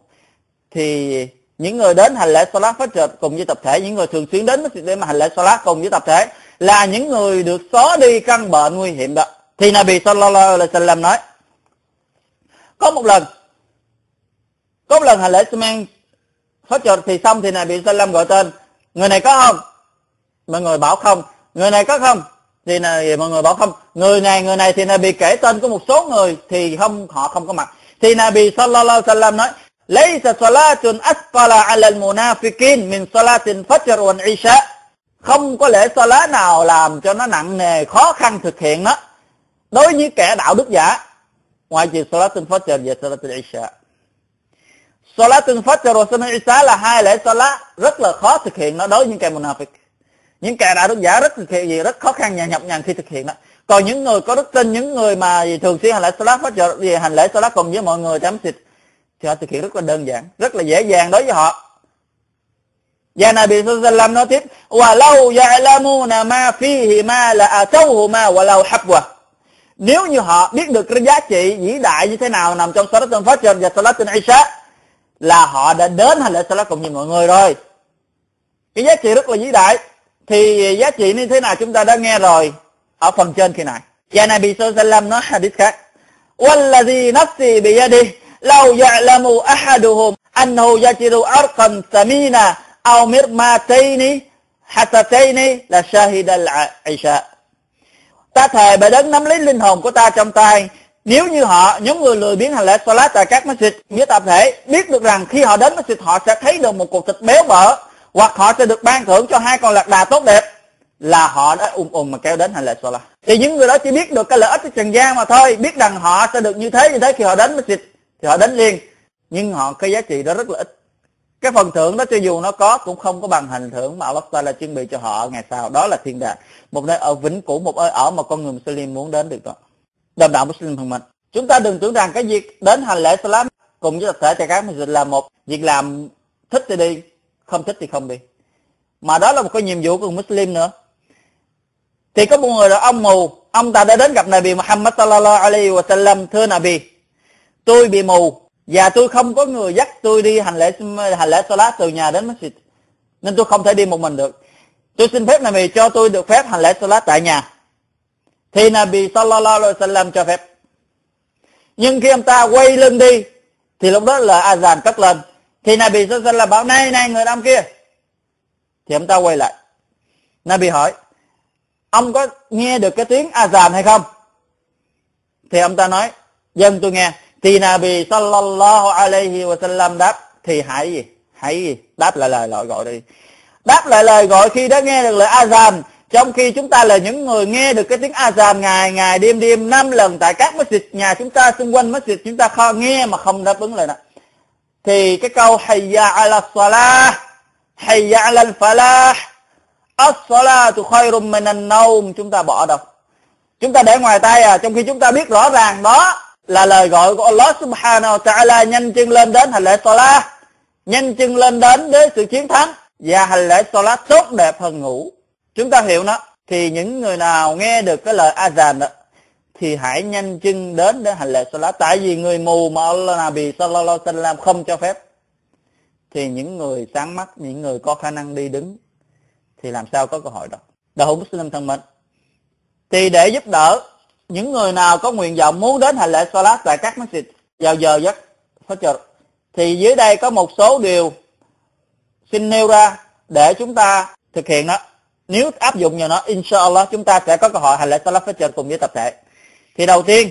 Thì những người đến hành lễ salat trợ cùng với tập thể, những người thường xuyên đến để mà hành lễ salat cùng với tập thể là những người được xóa đi căn bệnh nguy hiểm đó thì Nabi sallallahu alaihi wasallam nói có một lần có một lần hành lễ Suman fajr thì xong thì Nabi sallallahu gọi tên người này có không mọi người bảo không người này có không thì này mọi người bảo không người này người này thì Nabi kể tên của một số người thì không họ không có mặt thì Nabi sallallahu alaihi wasallam nói ليس صلاة أثقل على المنافقين من صلاة الفجر والعشاء không có lễ salat nào làm cho nó nặng nề, khó khăn thực hiện nó đối với kẻ đạo đức giả, ngoài trừ salatul fajr và salatul isha. Salatul fajr và salatul isha là hai lễ salat rất là khó thực hiện nó đối với những kẻ munafik những kẻ đạo đức giả rất thực hiện gì, rất khó khăn và nhọc nhằn khi thực hiện đó. Còn những người có đức tin, những người mà thường xuyên hành lễ salat fajr vì hành lễ salat cùng với mọi người chấm xịt, thì họ thực hiện rất là đơn giản, rất là dễ dàng đối với họ. và Nabi sallallahu nói tiếp wa law ya'lamuna ma fihi ma la atawhuma wa law habwa nếu như họ biết được cái giá trị vĩ đại như thế nào nằm trong Salat al-Fajr và Salat al-Isha là họ đã đến hành lễ Salat cùng như mọi người rồi cái giá trị rất là vĩ đại thì giá trị như thế nào chúng ta đã nghe rồi ở phần trên khi này và Nabi sallallahu nói hadith khác والذي نفسي بيده لو يعلم أحدهم أنه يجد عرقا ثمينا أو مرماتين حستين لشاهد العشاء ta thề bởi đấng nắm lấy linh hồn của ta trong tay nếu như họ những người lười biếng hành lễ salat tại các masjid với tập thể biết được rằng khi họ đến masjid họ sẽ thấy được một cục thịt béo bở hoặc họ sẽ được ban thưởng cho hai con lạc đà tốt đẹp là họ đã ùm ùm mà kéo đến hành lễ Salah. Thì những người đó chỉ biết được cái lợi ích của trần gian mà thôi, biết rằng họ sẽ được như thế như thế khi họ đến masjid thì họ đến liền, nhưng họ cái giá trị đó rất là ít. Cái phần thưởng đó cho dù nó có cũng không có bằng hình thưởng mà Allah Taala chuẩn bị cho họ ngày sau, đó là thiên đàng. Một nơi ở vĩnh cửu, một nơi ở mà con người Muslim muốn đến được đó. Đồng đạo Muslim thân mình. Chúng ta đừng tưởng rằng cái việc đến hành lễ Salam cùng với tập thể tại các masjid là một việc làm thích thì đi, không thích thì không đi. Mà đó là một cái nhiệm vụ của Muslim nữa thì có một người là ông mù ông ta đã đến gặp Nabi Muhammad sallallahu alaihi wa sallam thưa Nabi tôi bị mù và tôi không có người dắt tôi đi hành lễ hành lễ salat từ nhà đến masjid. Nên tôi không thể đi một mình được. Tôi xin phép Nabi cho tôi được phép hành lễ salat tại nhà. Thì Nabi sallallahu alaihi wasallam cho phép. Nhưng khi ông ta quay lưng đi, thì lúc đó là azan cất lên. Thì Nabi sallallahu alaihi wasallam bảo, này này, người đàn kia. Thì ông ta quay lại. Nabi hỏi, ông có nghe được cái tiếng azan hay không? Thì ông ta nói, dân tôi nghe thì Nabi sallallahu alaihi wa sallam đáp thì hãy gì? Hãy gì? Đáp lại lời gọi gọi đi. Đáp lại lời gọi khi đã nghe được lời azan. Trong khi chúng ta là những người nghe được cái tiếng azan ngày ngày đêm đêm năm lần tại các masjid nhà chúng ta xung quanh masjid chúng ta kho nghe mà không đáp ứng lời đó. Thì cái câu hayya ala salah hayya ala falah As-salatu khairum minan naum chúng ta bỏ đâu? Chúng ta để ngoài tay à, trong khi chúng ta biết rõ ràng đó là lời gọi của Allah Subhanahu wa ta'ala nhanh chân lên đến hành lễ salat, nhanh chân lên đến với sự chiến thắng và hành lễ salat tốt đẹp hơn ngủ. Chúng ta hiểu nó. Thì những người nào nghe được cái lời azan đó thì hãy nhanh chân đến để hành lễ salat. Tại vì người mù mà Allah Nabi sallallahu alaihi wasallam không cho phép. Thì những người sáng mắt những người có khả năng đi đứng thì làm sao có cơ hội đó? Đạo hữu Muslim thân mến thì để giúp đỡ những người nào có nguyện vọng muốn đến hành lễ Salat tại các masjid, vào giờ giấc Fajr thì dưới đây có một số điều xin nêu ra để chúng ta thực hiện đó nếu áp dụng vào nó, inshallah, chúng ta sẽ có cơ hội hành lễ Salat Fajr cùng với tập thể. Thì đầu tiên,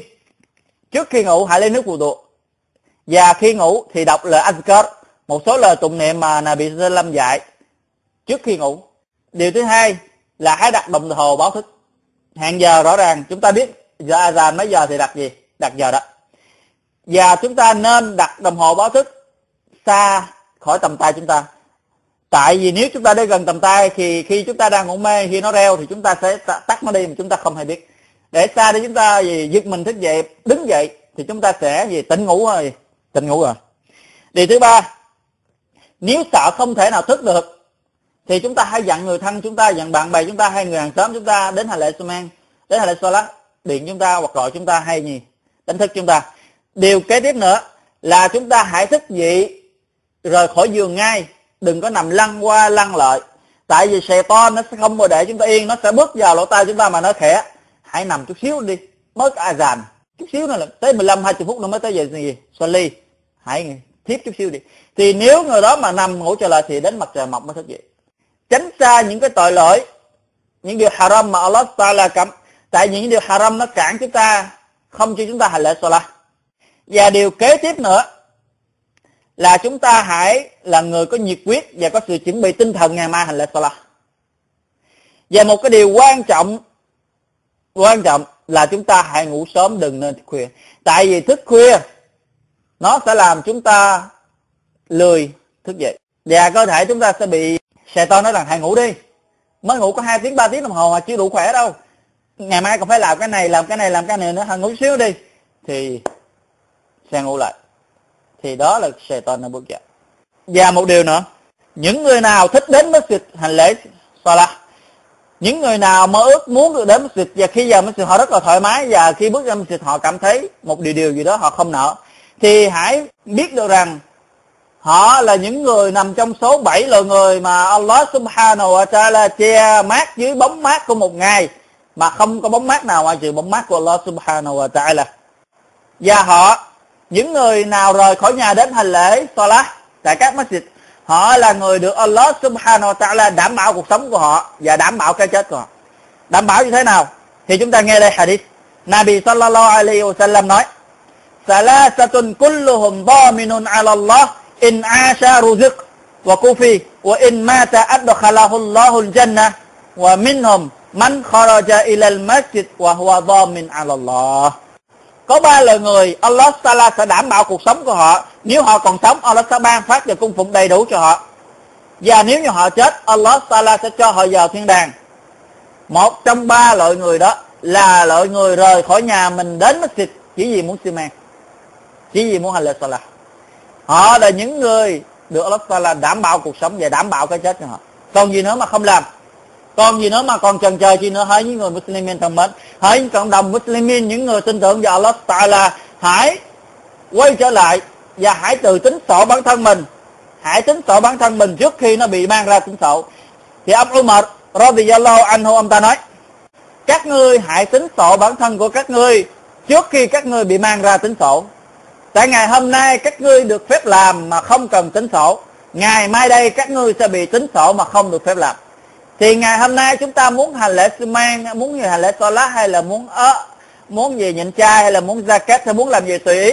trước khi ngủ, hãy lấy nước phù độ và khi ngủ thì đọc lời azkar, một số lời tụng niệm mà Nabi Sallam dạy trước khi ngủ. Điều thứ hai là hãy đặt đồng hồ báo thức. Hẹn giờ rõ ràng, chúng ta biết giờ azan mấy giờ thì đặt gì đặt giờ đó và chúng ta nên đặt đồng hồ báo thức xa khỏi tầm tay chúng ta tại vì nếu chúng ta đi gần tầm tay thì khi chúng ta đang ngủ mê khi nó reo thì chúng ta sẽ tắt nó đi mà chúng ta không hay biết để xa để chúng ta gì giật mình thức dậy đứng dậy thì chúng ta sẽ gì tỉnh ngủ rồi tỉnh ngủ rồi điều thứ ba nếu sợ không thể nào thức được thì chúng ta hãy dặn người thân chúng ta dặn bạn bè chúng ta hay người hàng xóm chúng ta đến hành lễ Suman đến hành lễ solat điện chúng ta hoặc gọi chúng ta hay gì, đánh thức chúng ta. Điều kế tiếp nữa là chúng ta hãy thức dậy rời khỏi giường ngay, đừng có nằm lăn qua lăn lại. Tại vì xe to nó sẽ không mà để chúng ta yên, nó sẽ bước vào lỗ tai chúng ta mà nó khẽ. Hãy nằm chút xíu đi, mới có ai dàn chút xíu nữa là tới 15 20 phút nữa mới tới giờ gì? Ly hãy thiếp chút xíu đi. Thì nếu người đó mà nằm ngủ trở lại thì đến mặt trời mọc mới thức dậy. Tránh xa những cái tội lỗi, những điều haram mà Allah Taala cấm tại những điều haram nó cản chúng ta, không cho chúng ta hành lễ salat. Và điều kế tiếp nữa là chúng ta hãy là người có nhiệt quyết và có sự chuẩn bị tinh thần ngày mai hành lễ salat. Và một cái điều quan trọng quan trọng là chúng ta hãy ngủ sớm, đừng nên thức khuya. Tại vì thức khuya, nó sẽ làm chúng ta lười thức dậy. Và cơ thể chúng ta sẽ bị Xe to nói rằng hãy ngủ đi. Mới ngủ có hai tiếng 3 tiếng đồng hồ mà chưa đủ khỏe đâu. Ngày mai còn phải làm cái này, làm cái này, làm cái này nữa Hãy ngủ xíu đi. Thì sẽ ngủ lại. Thì đó là sài toàn nó bước dậy. Và một điều nữa, Những người nào thích đến masjid hành lễ Salah, những người nào mơ ước muốn được đến masjid, và khi giờ masjid họ rất là thoải mái, và khi bước ra masjid họ cảm thấy một điều điều gì đó họ không nợ thì hãy biết được rằng Họ là những người nằm trong số 7 loài người mà Allah subhanahu wa ta'ala che mát dưới bóng mát của một ngày mà không có bóng mát nào ngoài trừ bóng mát của Allah subhanahu wa ta'ala. Và họ, những người nào rời khỏi nhà đến hành lễ salat tại các masjid, họ là người được Allah subhanahu wa ta'ala đảm bảo cuộc sống của họ và đảm bảo cái chết của họ. Đảm bảo như thế nào? Thì chúng ta nghe đây hadith. Nabi sallallahu alaihi wasallam nói: "Salasatun kulluhum dhaminun 'ala Allah" in asha ruzik wa kufi wa in mata adkhalahu Allahu al-jannah Man kharaja ilal masjid wa huwa dhamin ala Allah. Có ba loại người Allah Taala sẽ đảm bảo cuộc sống của họ, nếu họ còn sống Allah sẽ ban phát và cung phụng đầy đủ cho họ. Và nếu như họ chết, Allah Taala sẽ cho họ vào thiên đàng. Một trong ba loại người đó là loại người rời khỏi nhà mình đến masjid chỉ vì muốn xi măng, chỉ vì muốn hành lễ salah. Họ là những người được Allah Taala đảm bảo cuộc sống và đảm bảo cái chết cho họ. Còn gì nữa mà không làm còn gì nữa mà còn chần chờ chi nữa? Hỡi những người Muslimin thân mến. Hỡi những cộng đồng Muslimin những người tin tưởng vào Allah Taala. Hãy quay trở lại và hãy tự tính sổ bản thân mình. Hãy tính sổ bản thân mình trước khi nó bị mang ra tính sổ. Thì ông Umar radiyallahu anhu, ông ta nói, các ngươi hãy tính sổ bản thân của các ngươi trước khi các ngươi bị mang ra tính sổ. Tại ngày hôm nay các ngươi được phép làm mà không cần tính sổ. Ngày mai đây các ngươi sẽ bị tính sổ mà không được phép làm thì ngày hôm nay chúng ta muốn hành lễ sư mang, muốn hành lễ lá hay là muốn ớ, muốn gì, nhịn chai hay là muốn ra kết, hay muốn làm gì tùy ý.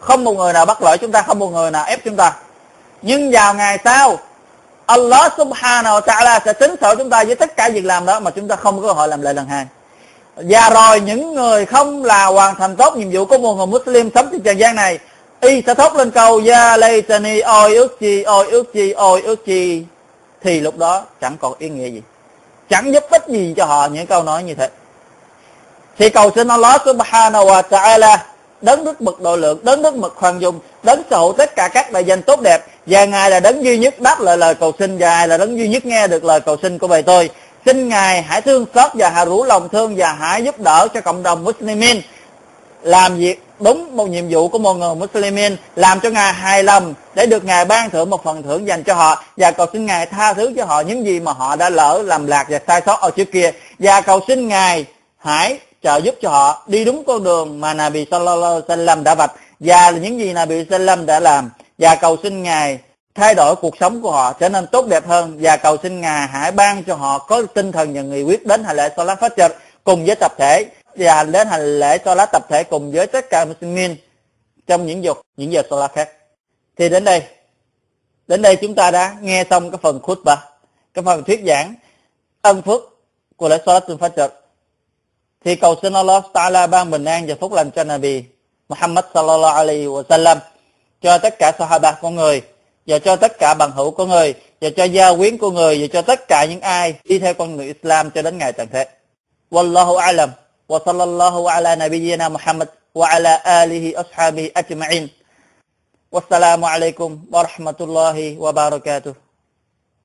Không một người nào bắt lỗi chúng ta, không một người nào ép chúng ta. Nhưng vào ngày sau, Allah subhanahu wa ta'ala sẽ tính sổ chúng ta với tất cả việc làm đó mà chúng ta không có cơ hội làm lại lần hai. Và rồi những người không là hoàn thành tốt nhiệm vụ của một người Muslim sống trên trần gian này, y sẽ thốt lên câu ya laytani ôi ước chi, ôi ước chi, ôi ước chi thì lúc đó chẳng còn ý nghĩa gì. Chẳng giúp ích gì cho họ, những câu nói như thế. Thì cầu xin Allah subhanahu wa ta'ala đấng đức mực độ lượng, đấng đức mực khoan dung, đấng sở hữu tất cả các đại danh tốt đẹp. Và ngài là đấng duy nhất đáp lời lời cầu xin, và ngài là đấng duy nhất nghe được lời cầu xin của bài tôi. Xin ngài hãy thương xót và hãy rủ lòng thương và hãy giúp đỡ cho cộng đồng muslimin làm việc đúng một nhiệm vụ của một người Muslimin làm cho Ngài hài lòng để được Ngài ban thưởng một phần thưởng dành cho họ. Và cầu xin Ngài tha thứ cho họ những gì mà họ đã lỡ làm lạc và sai sót ở trước kia. Và cầu xin Ngài hãy trợ giúp cho họ đi đúng con đường mà Nabi Sallallahu Alaihi Wasallam đã vạch và những gì Nabi Sallam đã làm. Và cầu xin Ngài thay đổi cuộc sống của họ trở nên tốt đẹp hơn. Và cầu xin Ngài hãy ban cho họ có tinh thần và nghị quyết đến hành lễ Salat Fajr cùng với tập thể và hành đến hành lễ Salat tập thể cùng với tất cả Muslimin trong những dục những giờ Salat khác. Thì đến đây, đến đây chúng ta đã nghe xong cái phần khutbah, cái phần thuyết giảng ân phước của lễ Salat Fajr. Thì cầu xin Allah Ta'ala ban bình an và phúc lành cho Nabi Muhammad sallallahu alaihi wa sallam cho tất cả sahaba của người và cho tất cả bằng hữu của người và cho gia quyến của người và cho tất cả những ai đi theo con người Islam cho đến ngày tận thế. Wallahu a'lam wa sallallahu ala nabiyyina Muhammad wa ala alihi ashabihi ajma'in. Wassalamu alaikum wa rahmatullahi wa barakatuh.